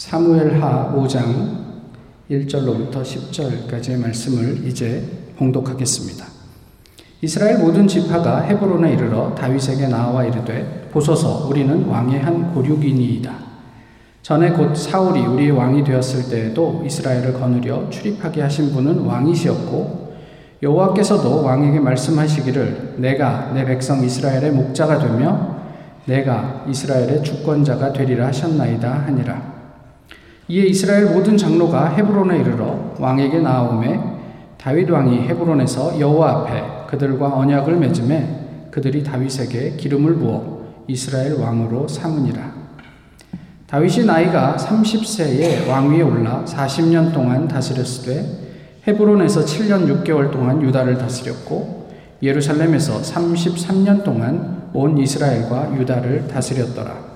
사무엘하 5장 1절로부터 10절까지의 말씀을 이제 봉독하겠습니다. 이스라엘 모든 지파가 헤브론에 이르러 다윗에게 나와 이르되 보소서 우리는 왕의 한 고륙이니이다. 전에 곧 사울이 우리의 왕이 되었을 때에도 이스라엘을 거느려 출입하게 하신 분은 왕이시었고 여호와께서도 왕에게 말씀하시기를 내가 내 백성 이스라엘의 목자가 되며 내가 이스라엘의 주권자가 되리라 하셨나이다 하니라. 이에 이스라엘 모든 장로가 헤브론에 이르러 왕에게 나아오매 다윗 왕이 헤브론에서 여호와 앞에 그들과 언약을 맺음에 그들이 다윗에게 기름을 부어 이스라엘 왕으로 삼으니라. 다윗이 나이가 30세에 왕 위에 올라 40년 동안 다스렸으되 헤브론에서 7년 6개월 동안 유다를 다스렸고 예루살렘에서 33년 동안 온 이스라엘과 유다를 다스렸더라.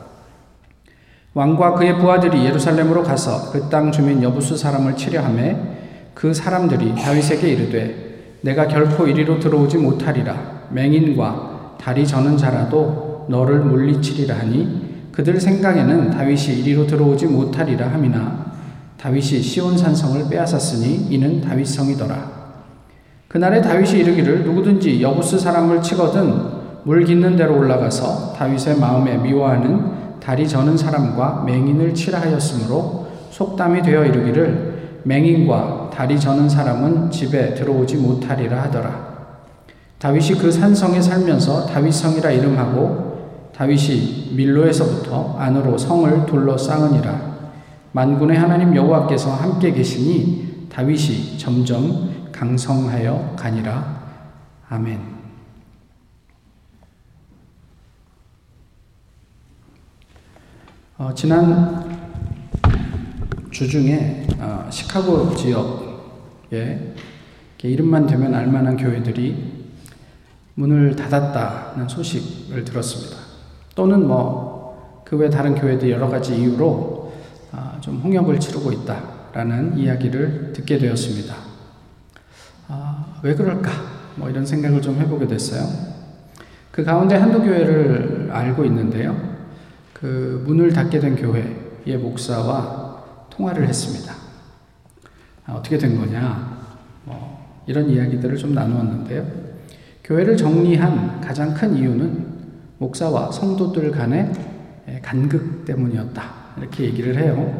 왕과 그의 부하들이 예루살렘으로 가서 그 땅 주민 여부수 사람을 치려하매 그 사람들이 다윗에게 이르되 내가 결코 이리로 들어오지 못하리라. 맹인과 다리 저는 자라도 너를 물리치리라 하니 그들 생각에는 다윗이 이리로 들어오지 못하리라 함이나 다윗이 시온 산성을 빼앗았으니 이는 다윗 성이더라. 그날에 다윗이 이르기를 누구든지 여부스 사람을 치거든 물 깃는 대로 올라가서 다윗의 마음에 미워하는 다리 저는 사람과 맹인을 치라 하였으므로 속담이 되어 이르기를 맹인과 다리 저는 사람은 집에 들어오지 못하리라 하더라. 다윗이 그 산성에 살면서 다윗성이라 이름하고 다윗이 밀로에서부터 안으로 성을 둘러 쌓으니라. 만군의 하나님 여호와께서 함께 계시니 다윗이 점점 강성하여 가니라. 아멘. 어, 지난 주 중에 어, 시카고 지역에 이름만 되면 알만한 교회들이 문을 닫았다는 소식을 들었습니다. 또는 뭐 그 외 다른 교회들 여러 가지 이유로 어, 좀 홍역을 치르고 있다라는 이야기를 듣게 되었습니다. 아, 왜 그럴까? 뭐 이런 생각을 좀 해보게 됐어요. 그 가운데 한두 교회를 알고 있는데요. 그 문을 닫게 된 교회의 목사와 통화를 했습니다. 아, 어떻게 된 거냐? 뭐 이런 이야기들을 좀 나누었는데요. 교회를 정리한 가장 큰 이유는 목사와 성도들 간의 간극 때문이었다. 이렇게 얘기를 해요.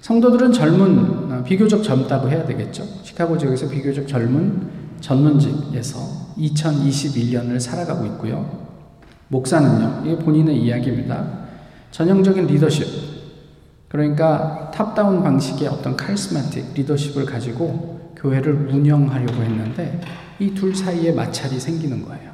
성도들은 젊은, 어, 비교적 젊다고 해야 되겠죠. 시카고 지역에서 비교적 젊은 전문직에서 2021년을 살아가고 있고요. 목사는요, 이게 본인의 이야기입니다. 전형적인 리더십, 그러니까 top-down 방식의 어떤 charismatic 리더십을 가지고 교회를 운영하려고 했는데 이 둘 사이에 마찰이 생기는 거예요.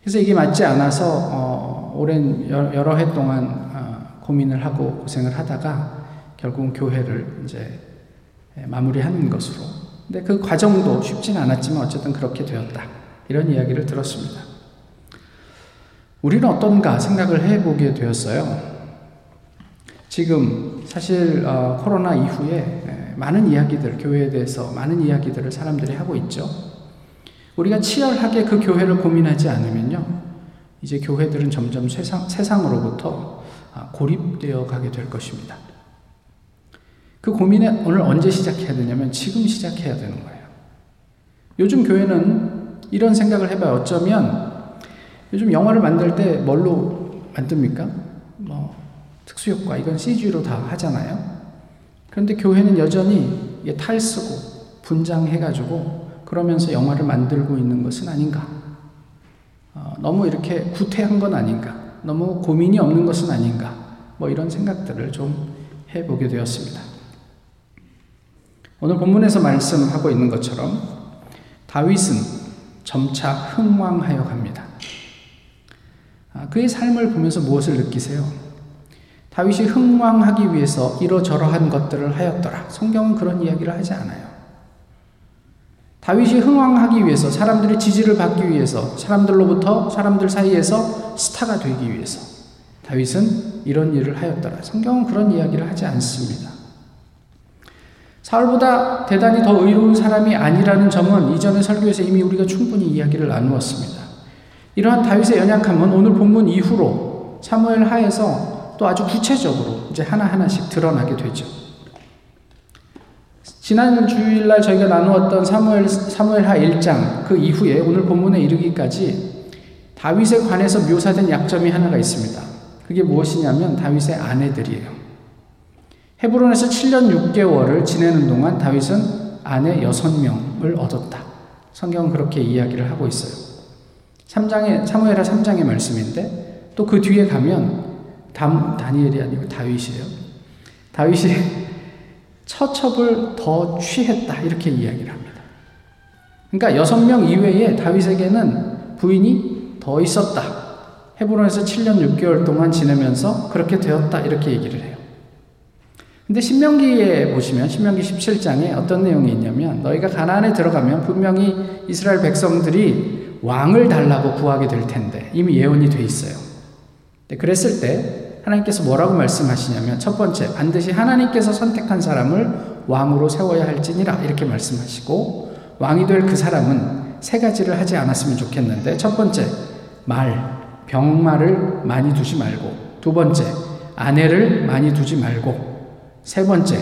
그래서 이게 맞지 않아서 어, 오랜 여러 해 동안 어, 고민을 하고 고생을 하다가 결국은 교회를 이제 마무리하는 것으로. 근데 그 과정도 쉽진 않았지만 어쨌든 그렇게 되었다. 이런 이야기를 들었습니다. 우리는 어떤가 생각을 해보게 되었어요. 지금 사실 어, 코로나 이후에 많은 이야기들, 교회에 대해서 많은 이야기들을 사람들이 하고 있죠. 우리가 치열하게 그 교회를 고민하지 않으면요. 이제 교회들은 점점 세상, 세상으로부터 아, 고립되어 가게 될 것입니다. 그 고민을 오늘 언제 시작해야 되냐면 지금 시작해야 되는 거예요. 요즘 교회는 이런 생각을 해봐요. 어쩌면 요즘 영화를 만들 때 뭘로 만듭니까? 뭐 특수효과 이건 CG로 다 하잖아요. 그런데 교회는 여전히 탈 쓰고 분장해가지고 그러면서 영화를 만들고 있는 것은 아닌가? 어, 너무 이렇게 구태한 건 아닌가? 너무 고민이 없는 것은 아닌가? 뭐 이런 생각들을 좀 해보게 되었습니다. 오늘 본문에서 말씀하고 있는 것처럼 다윗은 점차 흥왕하여 갑니다. 아, 그의 삶을 보면서 무엇을 느끼세요? 다윗이 흥왕하기 위해서 이러저러한 것들을 하였더라. 성경은 그런 이야기를 하지 않아요. 다윗이 흥왕하기 위해서 사람들의 지지를 받기 위해서 사람들로부터 사람들 사이에서 스타가 되기 위해서 다윗은 이런 일을 하였더라. 성경은 그런 이야기를 하지 않습니다. 사울보다 대단히 더 의로운 사람이 아니라는 점은 이전의 설교에서 이미 우리가 충분히 이야기를 나누었습니다. 이러한 다윗의 연약함은 오늘 본문 이후로 사무엘 하에서 또 아주 구체적으로 이제 하나하나씩 드러나게 되죠. 지난 주일날 저희가 나누었던 사무엘, 사무엘 하 1장 그 이후에 오늘 본문에 이르기까지 다윗에 관해서 묘사된 약점이 하나가 있습니다. 그게 무엇이냐면 다윗의 아내들이에요. 헤브론에서 7년 6개월을 지내는 동안 다윗은 아내 6명을 얻었다. 성경은 그렇게 이야기를 하고 있어요. 3장에 사무엘하 3장의 말씀인데 또 그 뒤에 가면 다, 다니엘이 아니고 다윗이에요. 다윗이 처첩을 더 취했다. 이렇게 이야기를 합니다. 그러니까 여섯 명 이외에 다윗에게는 부인이 더 있었다. 헤브론에서 7년 6개월 동안 지내면서 그렇게 되었다. 이렇게 얘기를 해요. 근데 신명기에 보시면 신명기 17장에 어떤 내용이 있냐면 너희가 가나안에 들어가면 분명히 이스라엘 백성들이 왕을 달라고 구하게 될 텐데 이미 예언이 돼 있어요. 그랬을 때 하나님께서 뭐라고 말씀하시냐면 첫 번째 반드시 하나님께서 선택한 사람을 왕으로 세워야 할지니라 이렇게 말씀하시고 왕이 될 그 사람은 세 가지를 하지 않았으면 좋겠는데 첫 번째 말 병말을 많이 두지 말고 두 번째 아내를 많이 두지 말고 세 번째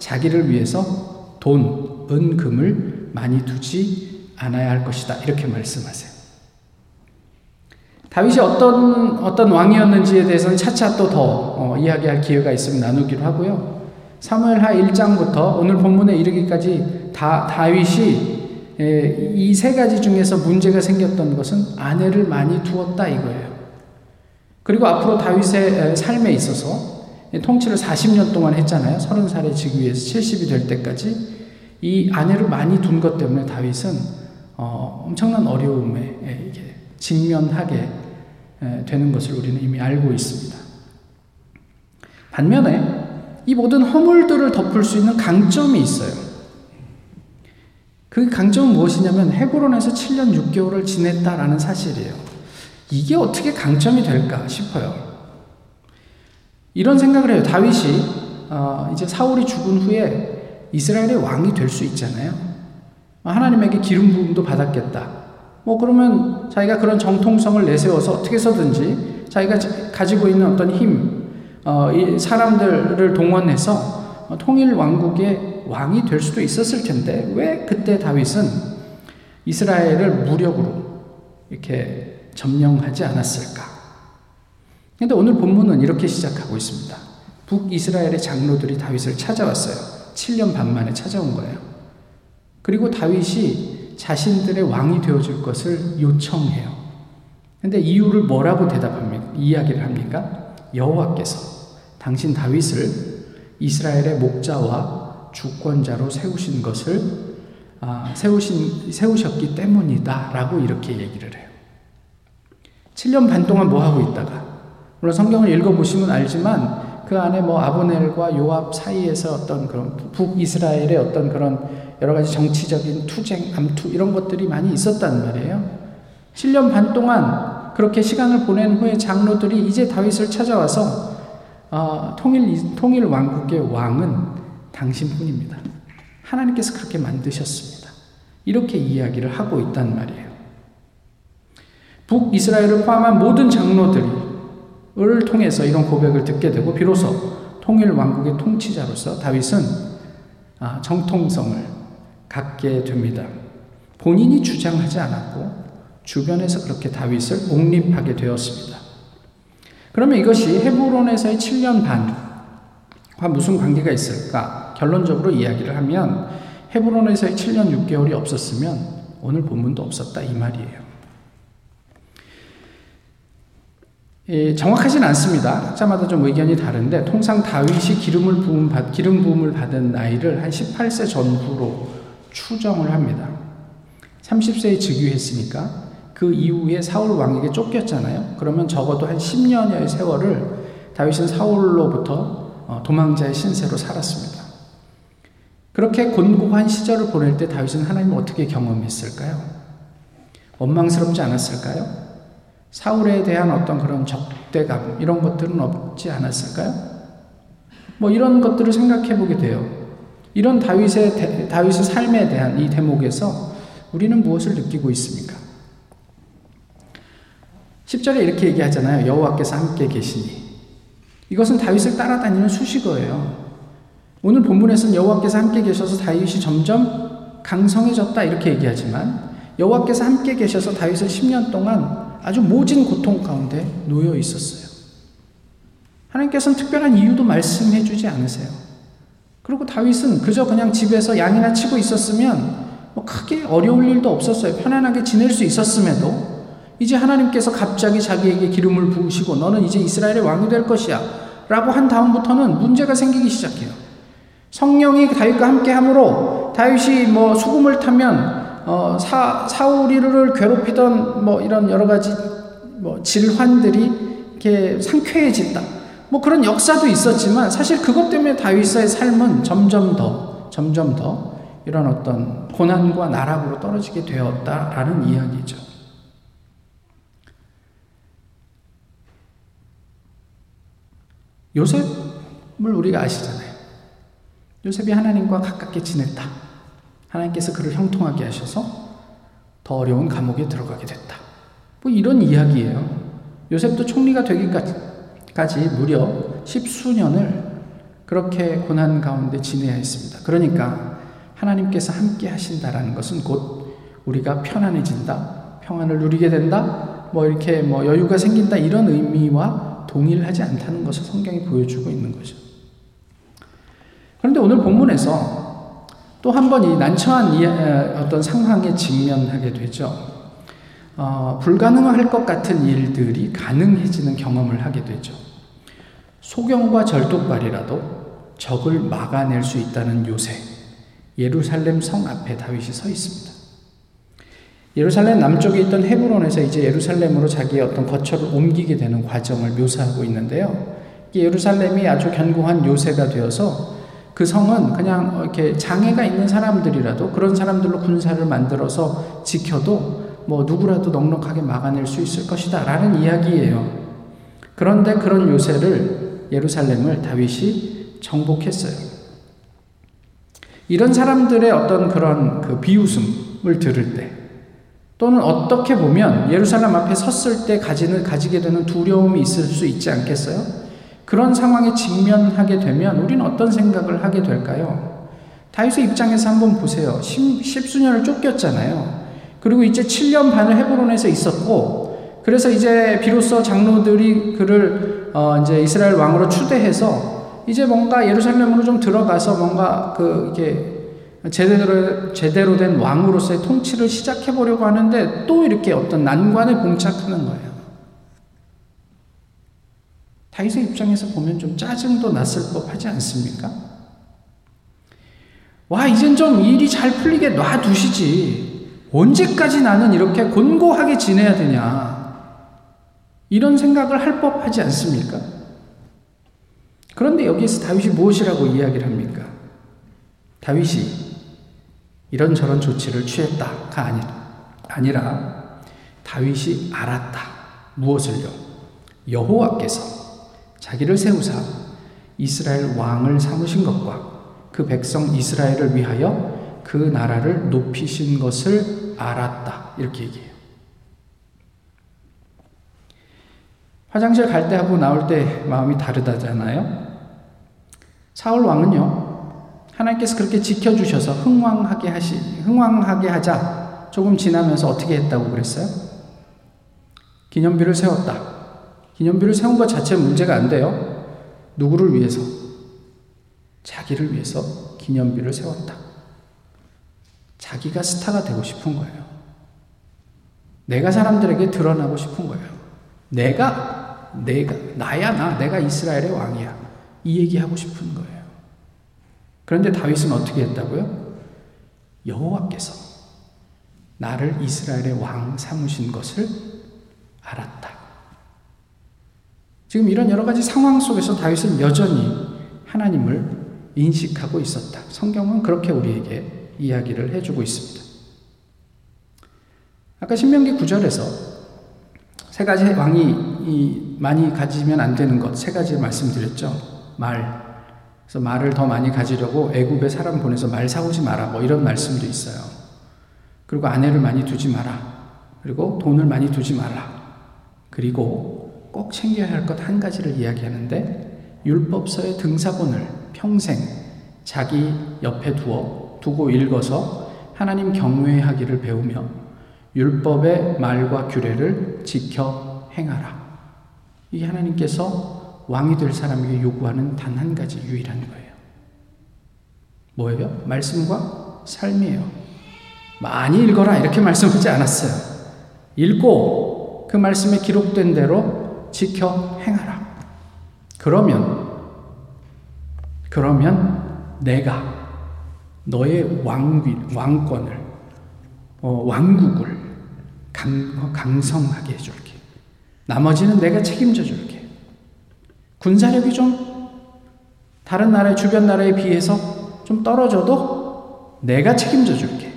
자기를 위해서 돈, 은, 금을 많이 두지 않아야 할 것이다 이렇게 말씀하세요. 다윗이 어떤 어떤 왕이었는지에 대해서는 차차 또더 어, 이야기할 기회가 있으면 나누기로 하고요. 사무엘하 1장부터 오늘 본문에 이르기까지 다 다윗이 이 세 가지 중에서 문제가 생겼던 것은 아내를 많이 두었다 이거예요. 그리고 앞으로 다윗의 삶에 있어서 통치를 40년 동안 했잖아요. 30살의 즉위에서 70이 될 때까지 이 아내를 많이 둔 것 때문에 다윗은 어, 엄청난 어려움에 이게 직면하게 되는 것을 우리는 이미 알고 있습니다. 반면에 이 모든 허물들을 덮을 수 있는 강점이 있어요. 그 강점은 무엇이냐면 헤브론에서 7년 6개월을 지냈다라는 사실이에요. 이게 어떻게 강점이 될까 싶어요. 이런 생각을 해요. 다윗이 어, 이제 사울이 죽은 후에 이스라엘의 왕이 될 수 있잖아요. 하나님에게 기름 부음도 받았겠다. 뭐 그러면 자기가 그런 정통성을 내세워서 어떻게 해서든지 자기가 가지고 있는 어떤 힘, 어, 이 사람들을 동원해서 통일 왕국의 왕이 될 수도 있었을 텐데 왜 그때 다윗은 이스라엘을 무력으로 이렇게 점령하지 않았을까? 근데 오늘 본문은 이렇게 시작하고 있습니다. 북이스라엘의 장로들이 다윗을 찾아왔어요. 7년 반 만에 찾아온 거예요. 그리고 다윗이 자신들의 왕이 되어줄 것을 요청해요. 근데 이유를 뭐라고 대답합니까? 이야기를 합니까? 여호와께서 당신 다윗을 이스라엘의 목자와 주권자로 세우신 것을 아, 세우신 세우셨기 때문이다 라고 이렇게 얘기를 해요. 7년 반 동안 뭐 하고 있다가 물론 성경을 읽어 보시면 알지만 그 안에 뭐 아브넬과 요압 사이에서 어떤 그런 북이스라엘의 어떤 그런 여러 가지 정치적인 투쟁, 암투 이런 것들이 많이 있었단 말이에요. 7년 반 동안 그렇게 시간을 보낸 후에 장로들이 이제 다윗을 찾아와서 어, 통일 통일 왕국의 왕은 당신뿐입니다. 하나님께서 그렇게 만드셨습니다. 이렇게 이야기를 하고 있단 말이에요. 북 이스라엘을 포함한 모든 장로들을 통해서 이런 고백을 듣게 되고 비로소 통일 왕국의 통치자로서 다윗은 아, 정통성을 갖게 됩니다. 본인이 주장하지 않았고 주변에서 그렇게 다윗을 옹립하게 되었습니다. 그러면 이것이 헤브론에서의 7년 반과 무슨 관계가 있을까? 결론적으로 이야기를 하면 헤브론에서의 7년 6개월이 없었으면 오늘 본문도 없었다 이 말이에요. 예, 정확하진 않습니다. 학자마다 좀 의견이 다른데 통상 다윗이 기름을 부음 받, 기름 부음을 받은 나이를 한 18세 전후로 추정을 합니다. 30세에 즉위했으니까 그 이후에 사울 왕에게 쫓겼잖아요. 그러면 적어도 한 10년여의 세월을 다윗은 사울로부터 어, 도망자의 신세로 살았습니다. 그렇게 곤고한 시절을 보낼 때 다윗은 하나님을 어떻게 경험했을까요? 원망스럽지 않았을까요? 사울에 대한 어떤 그런 적대감, 이런 것들은 없지 않았을까요? 뭐 이런 것들을 생각해 보게 돼요. 이런 다윗의 다윗의 삶에 대한 이 대목에서 우리는 무엇을 느끼고 있습니까? 10절에 이렇게 얘기하잖아요. 여호와께서 함께 계시니 이것은 다윗을 따라다니는 수식어예요. 오늘 본문에서는 여호와께서 함께 계셔서 다윗이 점점 강성해졌다 이렇게 얘기하지만 여호와께서 함께 계셔서 다윗은 10년 동안 아주 모진 고통 가운데 놓여 있었어요. 하나님께서는 특별한 이유도 말씀해 주지 않으세요. 그리고 다윗은 그저 그냥 집에서 양이나 치고 있었으면 뭐 크게 어려울 일도 없었어요. 편안하게 지낼 수 있었음에도 이제 하나님께서 갑자기 자기에게 기름을 부으시고 너는 이제 이스라엘의 왕이 될 것이야. 라고 한 다음부터는 문제가 생기기 시작해요. 성령이 다윗과 함께 함으로 다윗이 뭐 수금을 타면 어, 사, 사우리를 괴롭히던 뭐 이런 여러 가지 뭐 질환들이 이렇게 상쾌해진다. 뭐 그런 역사도 있었지만 사실 그것 때문에 다윗의 삶은 점점 더 점점 더 이런 어떤 고난과 나락으로 떨어지게 되었다라는 이야기죠. 요셉을 우리가 아시잖아요. 요셉이 하나님과 가깝게 지냈다. 하나님께서 그를 형통하게 하셔서 더 어려운 감옥에 들어가게 됐다. 뭐 이런 이야기예요. 요셉도 총리가 되기까지 무려 십수년을 그렇게 고난 가운데 지내야 했습니다. 그러니까 하나님께서 함께 하신다라는 것은 곧 우리가 편안해진다, 평안을 누리게 된다, 뭐 이렇게 뭐 여유가 생긴다 이런 의미와 동일하지 않다는 것을 성경이 보여주고 있는 거죠. 그런데 오늘 본문에서 또 한 번 이 난처한 어떤 상황에 직면하게 되죠. 어, 불가능할 것 같은 일들이 가능해지는 경험을 하게 되죠. 소경과 절뚝발이라도 적을 막아낼 수 있다는 요새, 예루살렘 성 앞에 다윗이 서 있습니다. 예루살렘 남쪽에 있던 헤브론에서 이제 예루살렘으로 자기의 어떤 거처를 옮기게 되는 과정을 묘사하고 있는데요. 예루살렘이 아주 견고한 요새가 되어서 그 성은 그냥 이렇게 장애가 있는 사람들이라도 그런 사람들로 군사를 만들어서 지켜도 뭐 누구라도 넉넉하게 막아낼 수 있을 것이다 라는 이야기예요. 그런데 그런 요새를 예루살렘을 다윗이 정복했어요. 이런 사람들의 어떤 그런 그 비웃음을 들을 때 또는 어떻게 보면 예루살렘 앞에 섰을 때 가지는, 가지게 되는 두려움이 있을 수 있지 않겠어요? 그런 상황에 직면하게 되면 우리는 어떤 생각을 하게 될까요? 다윗의 입장에서 한번 보세요. 십, 십수년을 쫓겼잖아요. 그리고 이제 7년 반을 헤브론에서 있었고, 그래서 이제 비로소 장로들이 그를 어 이제 이스라엘 왕으로 추대해서 이제 뭔가 예루살렘으로 좀 들어가서 뭔가 그 이게 제대로, 제대로 된 왕으로서의 통치를 시작해 보려고 하는데 또 이렇게 어떤 난관에 봉착하는 거예요. 다윗의 입장에서 보면 좀 짜증도 났을 법 하지 않습니까? 와, 이젠 좀 일이 잘 풀리게 놔두시지. 언제까지 나는 이렇게 곤고하게 지내야 되냐. 이런 생각을 할 법 하지 않습니까? 그런데 여기에서 다윗이 무엇이라고 이야기를 합니까? 다윗이 이런저런 조치를 취했다가 아니, 아니라 다윗이 알았다. 무엇을요? 여호와께서 자기를 세우사 이스라엘 왕을 삼으신 것과 그 백성 이스라엘을 위하여 그 나라를 높이신 것을 알았다. 이렇게 얘기해요. 화장실 갈 때 하고 나올 때 마음이 다르다잖아요. 사울 왕은요, 하나님께서 그렇게 지켜주셔서 흥왕하게 하시, 흥왕하게 하자 조금 지나면서 어떻게 했다고 그랬어요? 기념비를 세웠다. 기념비를 세운 것 자체 문제가 안 돼요. 누구를 위해서? 자기를 위해서 기념비를 세웠다. 자기가 스타가 되고 싶은 거예요. 내가 사람들에게 드러나고 싶은 거예요. 내가, 내가, 나야, 나, 내가 이스라엘의 왕이야. 이 얘기하고 싶은 거예요. 그런데 다윗은 어떻게 했다고요? 여호와께서 나를 이스라엘의 왕 삼으신 것을 알았다. 지금 이런 여러 가지 상황 속에서 다윗은 여전히 하나님을 인식하고 있었다. 성경은 그렇게 우리에게 이야기를 해주고 있습니다. 아까 신명기 9절에서 세 가지 왕이 많이 가지면 안 되는 것 세 가지 말씀드렸죠. 말, 그래서 말을 더 많이 가지려고 애굽에 사람 보내서 말 사오지 마라. 뭐 이런 말씀도 있어요. 그리고 아내를 많이 두지 마라. 그리고 돈을 많이 두지 마라. 그리고 꼭 챙겨야 할 것 한 가지를 이야기하는데 율법서의 등사본을 평생 자기 옆에 두어 두고 읽어서 하나님 경외하기를 배우며 율법의 말과 규례를 지켜 행하라. 이 하나님께서 왕이 될 사람에게 요구하는 단 한 가지 유일한 거예요. 뭐예요? 말씀과 삶이에요. 많이 읽어라 이렇게 말씀하지 않았어요. 읽고 그 말씀에 기록된 대로 지켜 행하라. 그러면 그러면 내가 너의 왕위, 왕권을 어, 왕국을 강, 강성하게 해줄게. 나머지는 내가 책임져 줄게. 군사력이 좀 다른 나라의 주변 나라에 비해서 좀 떨어져도 내가 책임져 줄게.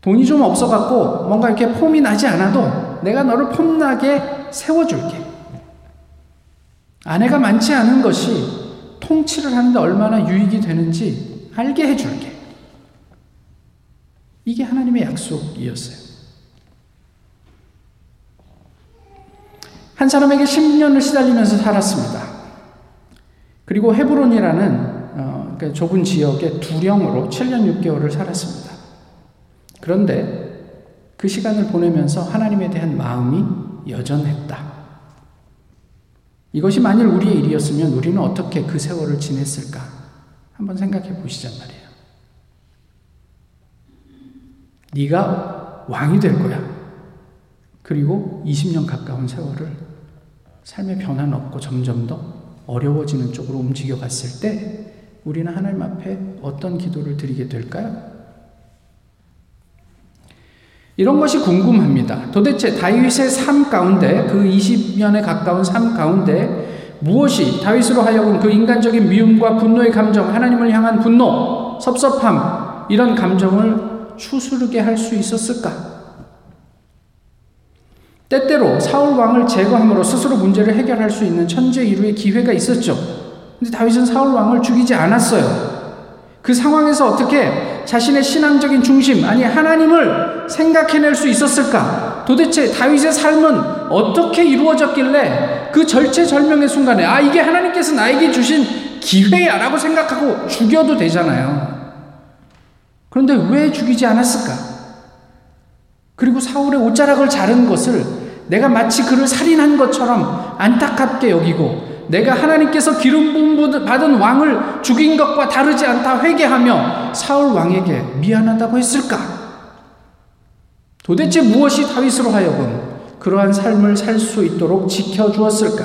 돈이 좀 없어갖고 뭔가 이렇게 폼이 나지 않아도 내가 너를 폼나게 세워줄게. 아내가 많지 않은 것이 통치를 하는데 얼마나 유익이 되는지 알게 해줄게. 이게 하나님의 약속이었어요. 한 사람에게 10년을 시달리면서 살았습니다. 그리고 헤브론이라는 어, 그러니까 좁은 지역의 두령으로 7년 6개월을 살았습니다. 그런데 그 시간을 보내면서 하나님에 대한 마음이 여전했다. 이것이 만일 우리의 일이었으면 우리는 어떻게 그 세월을 지냈을까? 한번 생각해 보시란 말이에요. 네가 왕이 될 거야. 그리고 20년 가까운 세월을 삶의 변화는 없고 점점 더 어려워지는 쪽으로 움직여 갔을 때 우리는 하나님 앞에 어떤 기도를 드리게 될까요? 이런 것이 궁금합니다. 도대체 다윗의 삶 가운데 그 20년에 가까운 삶 가운데 무엇이 다윗으로 하여금 그 인간적인 미움과 분노의 감정, 하나님을 향한 분노, 섭섭함 이런 감정을 추스르게 할 수 있었을까? 때때로 사울 왕을 제거함으로 스스로 문제를 해결할 수 있는 천재 이루의 기회가 있었죠. 근데 다윗은 사울 왕을 죽이지 않았어요. 그 상황에서 어떻게 자신의 신앙적인 중심, 아니 하나님을 생각해낼 수 있었을까? 도대체 다윗의 삶은 어떻게 이루어졌길래 그 절체절명의 순간에 아 이게 하나님께서 나에게 주신 기회야라고 생각하고 죽여도 되잖아요. 그런데 왜 죽이지 않았을까? 그리고 사울의 옷자락을 자른 것을 내가 마치 그를 살인한 것처럼 안타깝게 여기고 내가 하나님께서 기름 받은 왕을 죽인 것과 다르지 않다 회개하며 사울 왕에게 미안하다고 했을까? 도대체 무엇이 다윗으로 하여금 그러한 삶을 살 수 있도록 지켜주었을까?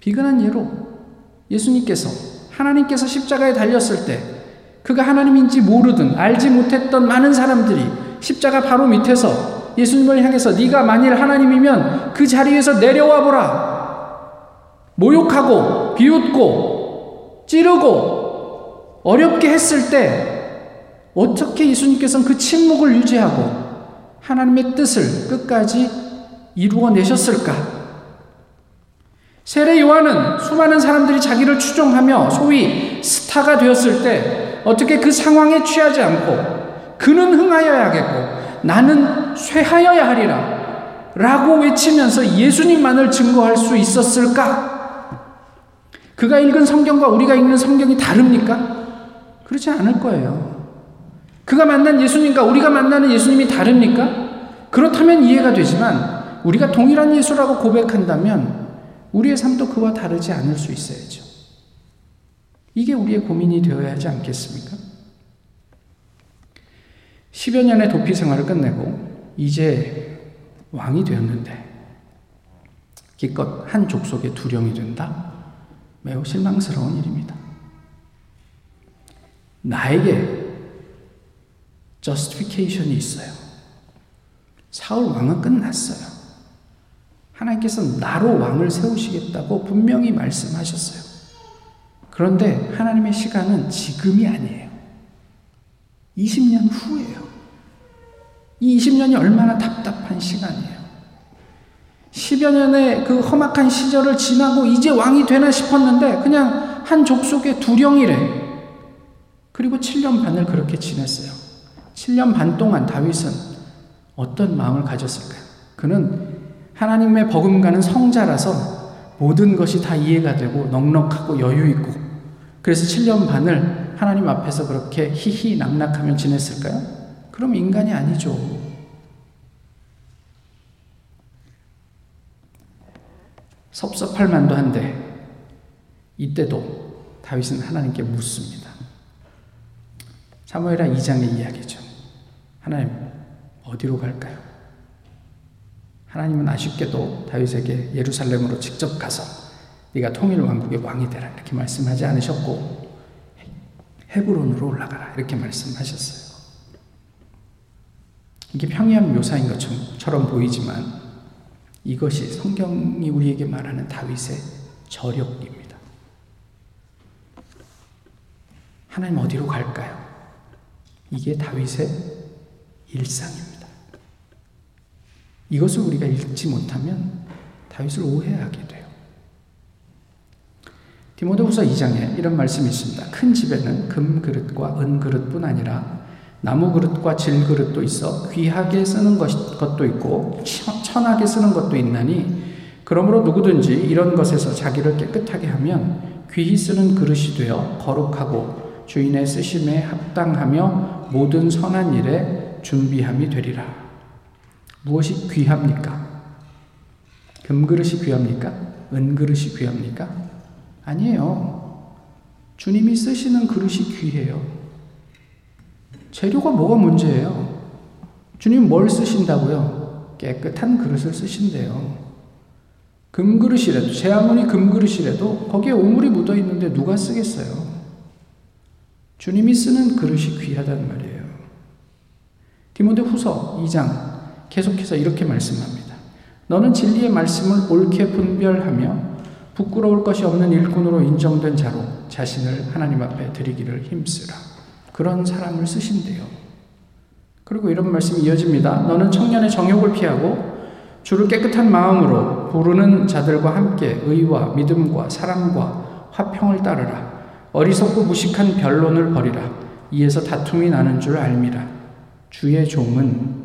비근한 예로 예수님께서 하나님께서 십자가에 달렸을 때 그가 하나님인지 모르든 알지 못했던 많은 사람들이 십자가 바로 밑에서 예수님을 향해서 네가 만일 하나님이면 그 자리에서 내려와 보라. 모욕하고 비웃고 찌르고 어렵게 했을 때 어떻게 예수님께서는 그 침묵을 유지하고 하나님의 뜻을 끝까지 이루어내셨을까? 세례 요한은 수많은 사람들이 자기를 추종하며 소위 스타가 되었을 때 어떻게 그 상황에 취하지 않고 그는 흥하여야겠고 나는 쇠하여야 하리라 라고 외치면서 예수님만을 증거할 수 있었을까? 그가 읽은 성경과 우리가 읽는 성경이 다릅니까? 그렇지 않을 거예요. 그가 만난 예수님과 우리가 만나는 예수님이 다릅니까? 그렇다면 이해가 되지만 우리가 동일한 예수라고 고백한다면 우리의 삶도 그와 다르지 않을 수 있어야죠. 이게 우리의 고민이 되어야 하지 않겠습니까? 10여 년의 도피 생활을 끝내고 이제 왕이 되었는데 기껏 한 족속의 두령이 된다? 매우 실망스러운 일입니다. 나에게 justification이 있어요. 사울 왕은 끝났어요. 하나님께서 나로 왕을 세우시겠다고 분명히 말씀하셨어요. 그런데 하나님의 시간은 지금이 아니에요. 20년 후예요. 이 20년이 얼마나 답답한 시간이에요. 10여 년의 그 험악한 시절을 지나고 이제 왕이 되나 싶었는데 그냥 한 족속의 두령이래. 그리고 7년 반을 그렇게 지냈어요. 7년 반 동안 다윗은 어떤 마음을 가졌을까요? 그는 하나님의 버금가는 성자라서 모든 것이 다 이해가 되고 넉넉하고 여유 있고 그래서 7년 반을 하나님 앞에서 그렇게 히히 낙낙하며 지냈을까요? 그럼 인간이 아니죠. 섭섭할 만도 한데 이때도 다윗은 하나님께 묻습니다. 사무엘하 2장의 이야기죠. 하나님 어디로 갈까요? 하나님은 아쉽게도 다윗에게 예루살렘으로 직접 가서 네가 통일 왕국의 왕이 되라 이렇게 말씀하지 않으셨고 헤브론으로 올라가라 이렇게 말씀하셨어요. 이게 평이한 묘사인 것처럼 보이지만 이것이 성경이 우리에게 말하는 다윗의 저력입니다. 하나님 어디로 갈까요? 이게 다윗의 일상입니다. 이것을 우리가 읽지 못하면 다윗을 오해하게 돼요. 디모데후서 2장에 이런 말씀이 있습니다. 큰 집에는 금 그릇과 은 그릇뿐 아니라 나무 그릇과 질 그릇도 있어 귀하게 쓰는 것도 있고 천하게 쓰는 것도 있나니 그러므로 누구든지 이런 것에서 자기를 깨끗하게 하면 귀히 쓰는 그릇이 되어 거룩하고 주인의 쓰심에 합당하며 모든 선한 일에 준비함이 되리라. 무엇이 귀합니까? 금그릇이 귀합니까? 은그릇이 귀합니까? 아니에요. 주님이 쓰시는 그릇이 귀해요. 재료가 뭐가 문제예요? 주님 뭘 쓰신다고요? 깨끗한 그릇을 쓰신대요. 금그릇이라도, 제 아무리 금그릇이라도 거기에 오물이 묻어 있는데 누가 쓰겠어요? 주님이 쓰는 그릇이 귀하다는 말이에요. 디모데 후서 2장 계속해서 이렇게 말씀합니다. 너는 진리의 말씀을 옳게 분별하며 부끄러울 것이 없는 일꾼으로 인정된 자로 자신을 하나님 앞에 드리기를 힘쓰라. 그런 사람을 쓰신대요. 그리고 이런 말씀이 이어집니다. 너는 청년의 정욕을 피하고 주를 깨끗한 마음으로 부르는 자들과 함께 의와 믿음과 사랑과 화평을 따르라. 어리석고 무식한 변론을 버리라. 이에서 다툼이 나는 줄 알미라. 주의 종은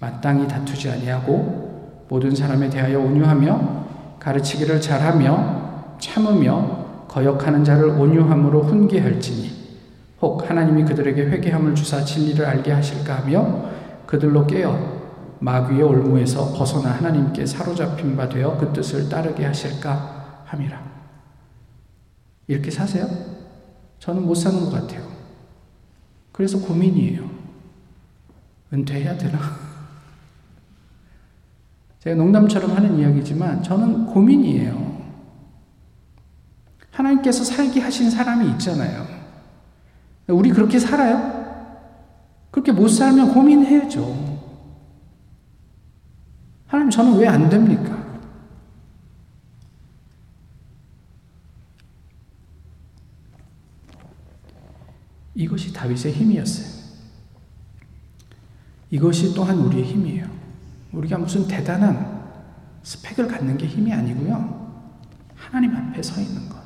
마땅히 다투지 아니하고 모든 사람에 대하여 온유하며 가르치기를 잘하며 참으며 거역하는 자를 온유함으로 훈계할지니 혹 하나님이 그들에게 회개함을 주사 진리를 알게 하실까 하며 그들로 깨어 마귀의 올무에서 벗어나 하나님께 사로잡힌 바 되어 그 뜻을 따르게 하실까 함이라. 이렇게 사세요? 저는 못 사는 것 같아요. 그래서 고민이에요. 은퇴해야 되나? 제가 농담처럼 하는 이야기지만 저는 고민이에요. 하나님께서 살게 하신 사람이 있잖아요. 우리 그렇게 살아요? 그렇게 못 살면 고민해야죠. 하나님, 저는 왜 안 됩니까? 이것이 다윗의 힘이었어요. 이것이 또한 우리의 힘이에요. 우리가 무슨 대단한 스펙을 갖는 게 힘이 아니고요. 하나님 앞에 서 있는 것.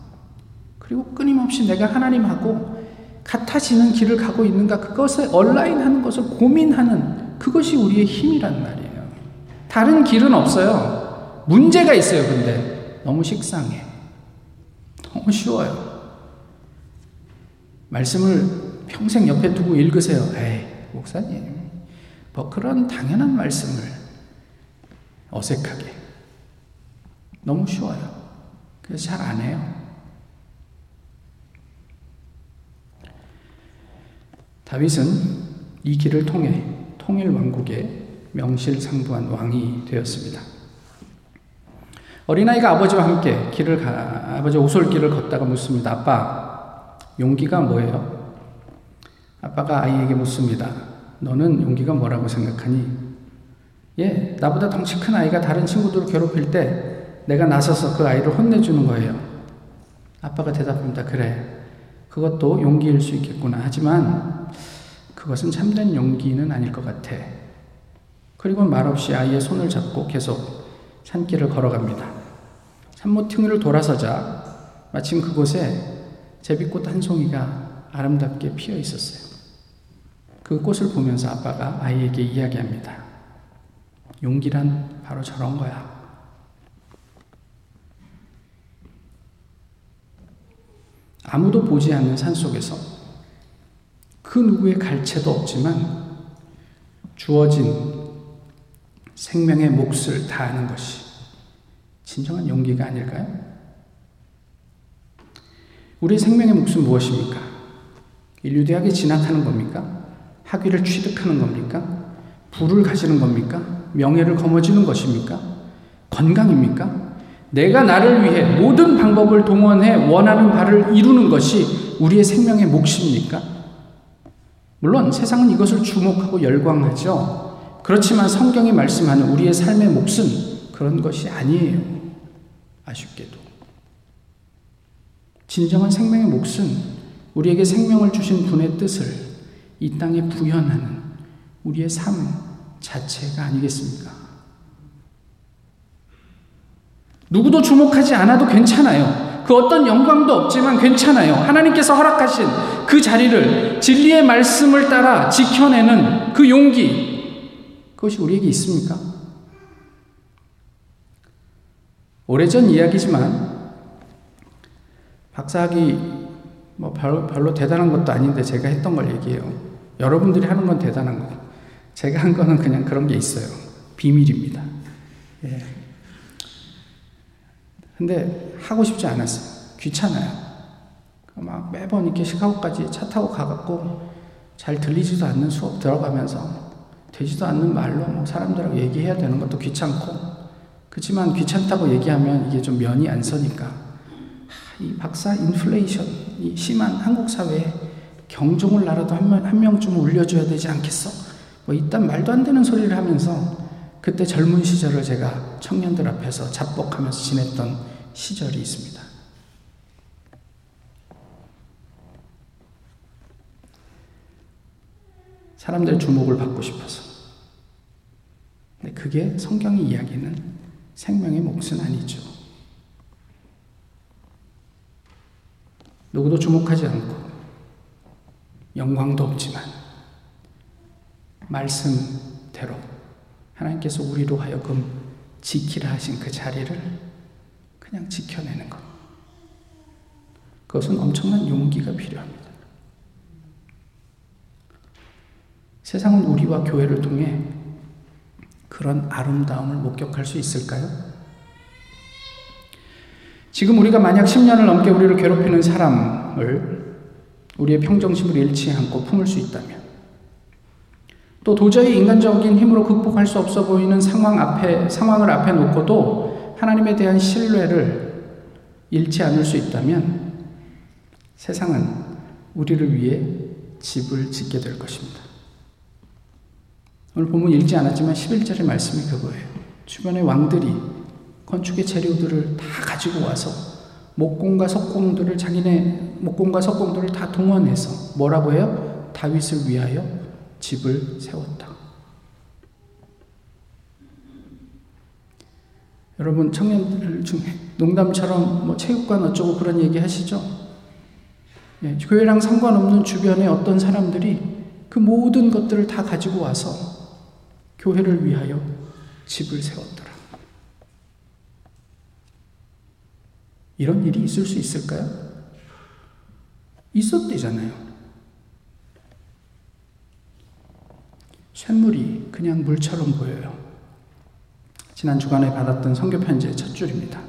그리고 끊임없이 내가 하나님하고 같아지는 길을 가고 있는가 그것을 얼라인하는 것을 고민하는 그것이 우리의 힘이란 말이에요. 다른 길은 없어요. 문제가 있어요. 근데 너무 식상해. 너무 쉬워요. 말씀을 평생 옆에 두고 읽으세요. 에이, 목사님. 뭐 그런 당연한 말씀을 어색하게. 너무 쉬워요. 그래서 잘 안 해요. 다윗은 이 길을 통해 통일 왕국의 명실상부한 왕이 되었습니다. 어린아이가 아버지와 함께 길을 가, 아버지 오솔길을 걷다가 묻습니다. 아빠, 용기가 뭐예요? 아빠가 아이에게 묻습니다. 너는 용기가 뭐라고 생각하니? 예, 나보다 덩치 큰 아이가 다른 친구들을 괴롭힐 때 내가 나서서 그 아이를 혼내주는 거예요. 아빠가 대답합니다. 그래. 그것도 용기일 수 있겠구나. 하지만 그것은 참된 용기는 아닐 것 같아. 그리고 말없이 아이의 손을 잡고 계속 산길을 걸어갑니다. 산모퉁이를 돌아서자 마침 그곳에 제비꽃 한 송이가 아름답게 피어 있었어요. 그 꽃을 보면서 아빠가 아이에게 이야기합니다. 용기란 바로 저런 거야. 아무도 보지 않는 산 속에서 그 누구의 갈채도 없지만 주어진 생명의 몫을 다하는 것이 진정한 용기가 아닐까요? 우리 생명의 몫은 무엇입니까? 인류대학에 진학하는 겁니까? 학위를 취득하는 겁니까? 부를 가지는 겁니까? 명예를 거머쥐는 것입니까? 건강입니까? 내가 나를 위해 모든 방법을 동원해 원하는 바를 이루는 것이 우리의 생명의 몫입니까? 물론 세상은 이것을 주목하고 열광하죠. 그렇지만 성경이 말씀하는 우리의 삶의 몫은 그런 것이 아니에요. 아쉽게도. 진정한 생명의 몫은 우리에게 생명을 주신 분의 뜻을 이 땅에 부연하는 우리의 삶 자체가 아니겠습니까? 누구도 주목하지 않아도 괜찮아요. 그 어떤 영광도 없지만 괜찮아요. 하나님께서 허락하신 그 자리를 진리의 말씀을 따라 지켜내는 그 용기, 그것이 우리에게 있습니까? 오래전 이야기지만 박사학위 뭐 별로 대단한 것도 아닌데 제가 했던 걸 얘기해요. 여러분들이 하는 건 대단한 거고 제가 한 거는 그냥 그런 게 있어요. 비밀입니다. 예. 근데 하고 싶지 않았어요. 귀찮아요. 막 매번 이렇게 시카고까지 차 타고 가갖고 잘 들리지도 않는 수업 들어가면서 되지도 않는 말로 뭐 사람들하고 얘기해야 되는 것도 귀찮고 그렇지만 귀찮다고 얘기하면 이게 좀 면이 안 서니까 이 박사 인플레이션 이 심한 한국 사회에 경종을 나라도 한, 명, 한 명쯤 울려줘야 되지 않겠어? 뭐 이딴 말도 안 되는 소리를 하면서 그때 젊은 시절을 제가 청년들 앞에서 잡복하면서 지냈던 시절이 있습니다. 사람들의 주목을 받고 싶어서. 근데 그게 성경이 이야기는 생명의 몫은 아니죠. 누구도 주목하지 않고 영광도 없지만 말씀대로 하나님께서 우리로 하여금 지키라 하신 그 자리를 그냥 지켜내는 것. 그것은 엄청난 용기가 필요합니다. 세상은 우리와 교회를 통해 그런 아름다움을 목격할 수 있을까요? 지금 우리가 만약 10년을 넘게 우리를 괴롭히는 사람을 우리의 평정심을 잃지 않고 품을 수 있다면 또 도저히 인간적인 힘으로 극복할 수 없어 보이는 상황 앞에, 상황을 앞에 놓고도 하나님에 대한 신뢰를 잃지 않을 수 있다면 세상은 우리를 위해 집을 짓게 될 것입니다. 오늘 본문 읽지 않았지만 11절의 말씀이 그거예요. 주변의 왕들이 건축의 재료들을 다 가지고 와서 목공과 석공들을 자기네 목공과 석공들을 다 동원해서 뭐라고 해요? 다윗을 위하여 집을 세웠다. 여러분 청년들 중에 농담처럼 뭐 체육관 어쩌고 그런 얘기 하시죠? 예, 교회랑 상관없는 주변의 어떤 사람들이 그 모든 것들을 다 가지고 와서 교회를 위하여 집을 세웠더라. 이런 일이 있을 수 있을까요? 있었대잖아요. 쇳물이 그냥 물처럼 보여요. 지난 주간에 받았던 성교 편지의 첫 줄입니다.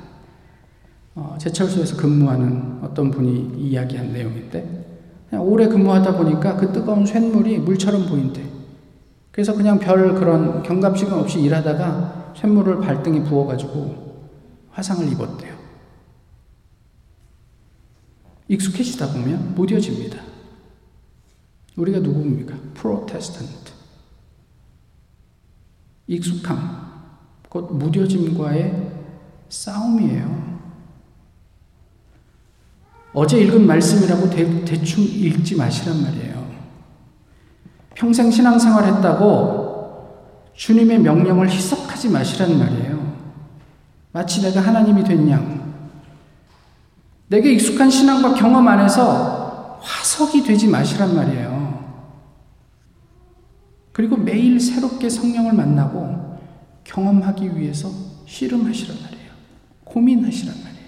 어, 제철소에서 근무하는 어떤 분이 이야기한 내용인데 오래 근무하다 보니까 그 뜨거운 쇳물이 물처럼 보인대. 그래서 그냥 별 그런 경감시간 없이 일하다가 쇳물을 발등에 부어가지고 화상을 입었대요. 익숙해지다 보면 무뎌집니다. 우리가 누구입니까? 프로테스탄트. 익숙함, 곧 무뎌짐과의 싸움이에요. 어제 읽은 말씀이라고 대, 대충 읽지 마시란 말이에요. 평생 신앙생활 했다고 주님의 명령을 희석하지 마시란 말이에요. 마치 내가 하나님이 된 양. 내게 익숙한 신앙과 경험 안에서 화석이 되지 마시란 말이에요. 그리고 매일 새롭게 성령을 만나고 경험하기 위해서 씨름하시란 말이에요. 고민하시란 말이에요.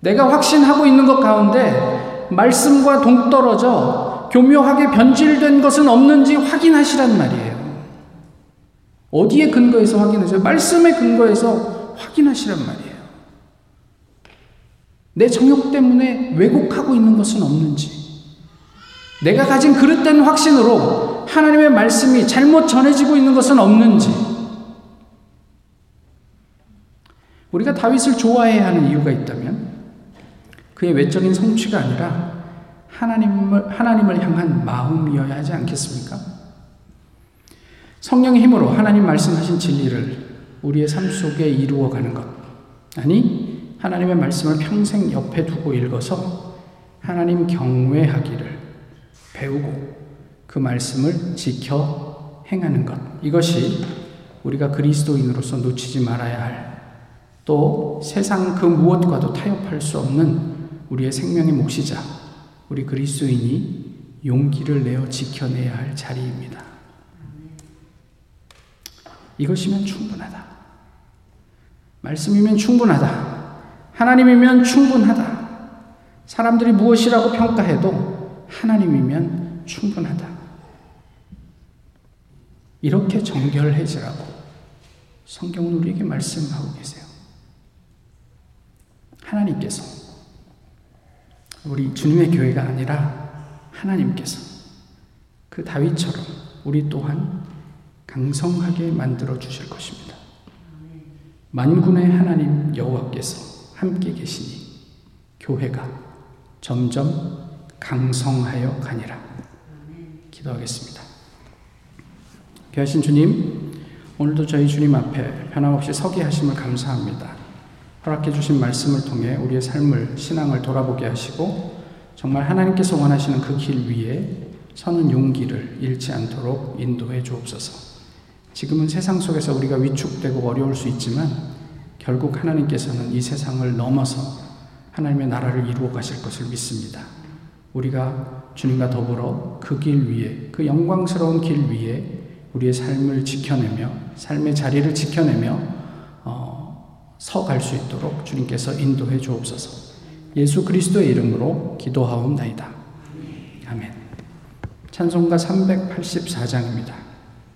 내가 확신하고 있는 것 가운데 말씀과 동떨어져 교묘하게 변질된 것은 없는지 확인하시란 말이에요. 어디에 근거해서 확인하세요? 말씀에 근거해서 확인하시란 말이에요. 내 정욕 때문에 왜곡하고 있는 것은 없는지, 내가 가진 그릇된 확신으로 하나님의 말씀이 잘못 전해지고 있는 것은 없는지, 우리가 다윗을 좋아해야 하는 이유가 있다면, 그의 외적인 성취가 아니라 하나님을, 하나님을 향한 마음이어야 하지 않겠습니까? 성령의 힘으로 하나님 말씀하신 진리를 우리의 삶 속에 이루어가는 것. 아니, 하나님의 말씀을 평생 옆에 두고 읽어서 하나님 경외하기를 배우고 그 말씀을 지켜 행하는 것. 이것이 우리가 그리스도인으로서 놓치지 말아야 할 또 세상 그 무엇과도 타협할 수 없는 우리의 생명의 몫이자 우리 그리스도인이 용기를 내어 지켜내야 할 자리입니다. 이것이면 충분하다. 말씀이면 충분하다. 하나님이면 충분하다. 사람들이 무엇이라고 평가해도 하나님이면 충분하다. 이렇게 정결해지라고 성경은 우리에게 말씀하고 계세요. 하나님께서 우리 주님의 교회가 아니라 하나님께서 그 다윗처럼 우리 또한 강성하게 만들어 주실 것입니다. 만군의 하나님 여호와께서 함께 계시니 교회가 점점 강성하여 가니라. 기도하겠습니다. 귀하신 주님, 오늘도 저희 주님 앞에 변함없이 서게 하심을 감사합니다. 허락해 주신 말씀을 통해 우리의 삶을 신앙을 돌아보게 하시고 정말 하나님께서 원하시는 그 길 위에 서는 용기를 잃지 않도록 인도해 주옵소서. 지금은 세상 속에서 우리가 위축되고 어려울 수 있지만 결국 하나님께서는 이 세상을 넘어서 하나님의 나라를 이루어 가실 것을 믿습니다. 우리가 주님과 더불어 그 길 위에, 그 영광스러운 길 위에 우리의 삶을 지켜내며, 삶의 자리를 지켜내며, 어, 서갈 수 있도록 주님께서 인도해 주옵소서. 예수 그리스도의 이름으로 기도하옵나이다. 아멘. 찬송가 384장입니다.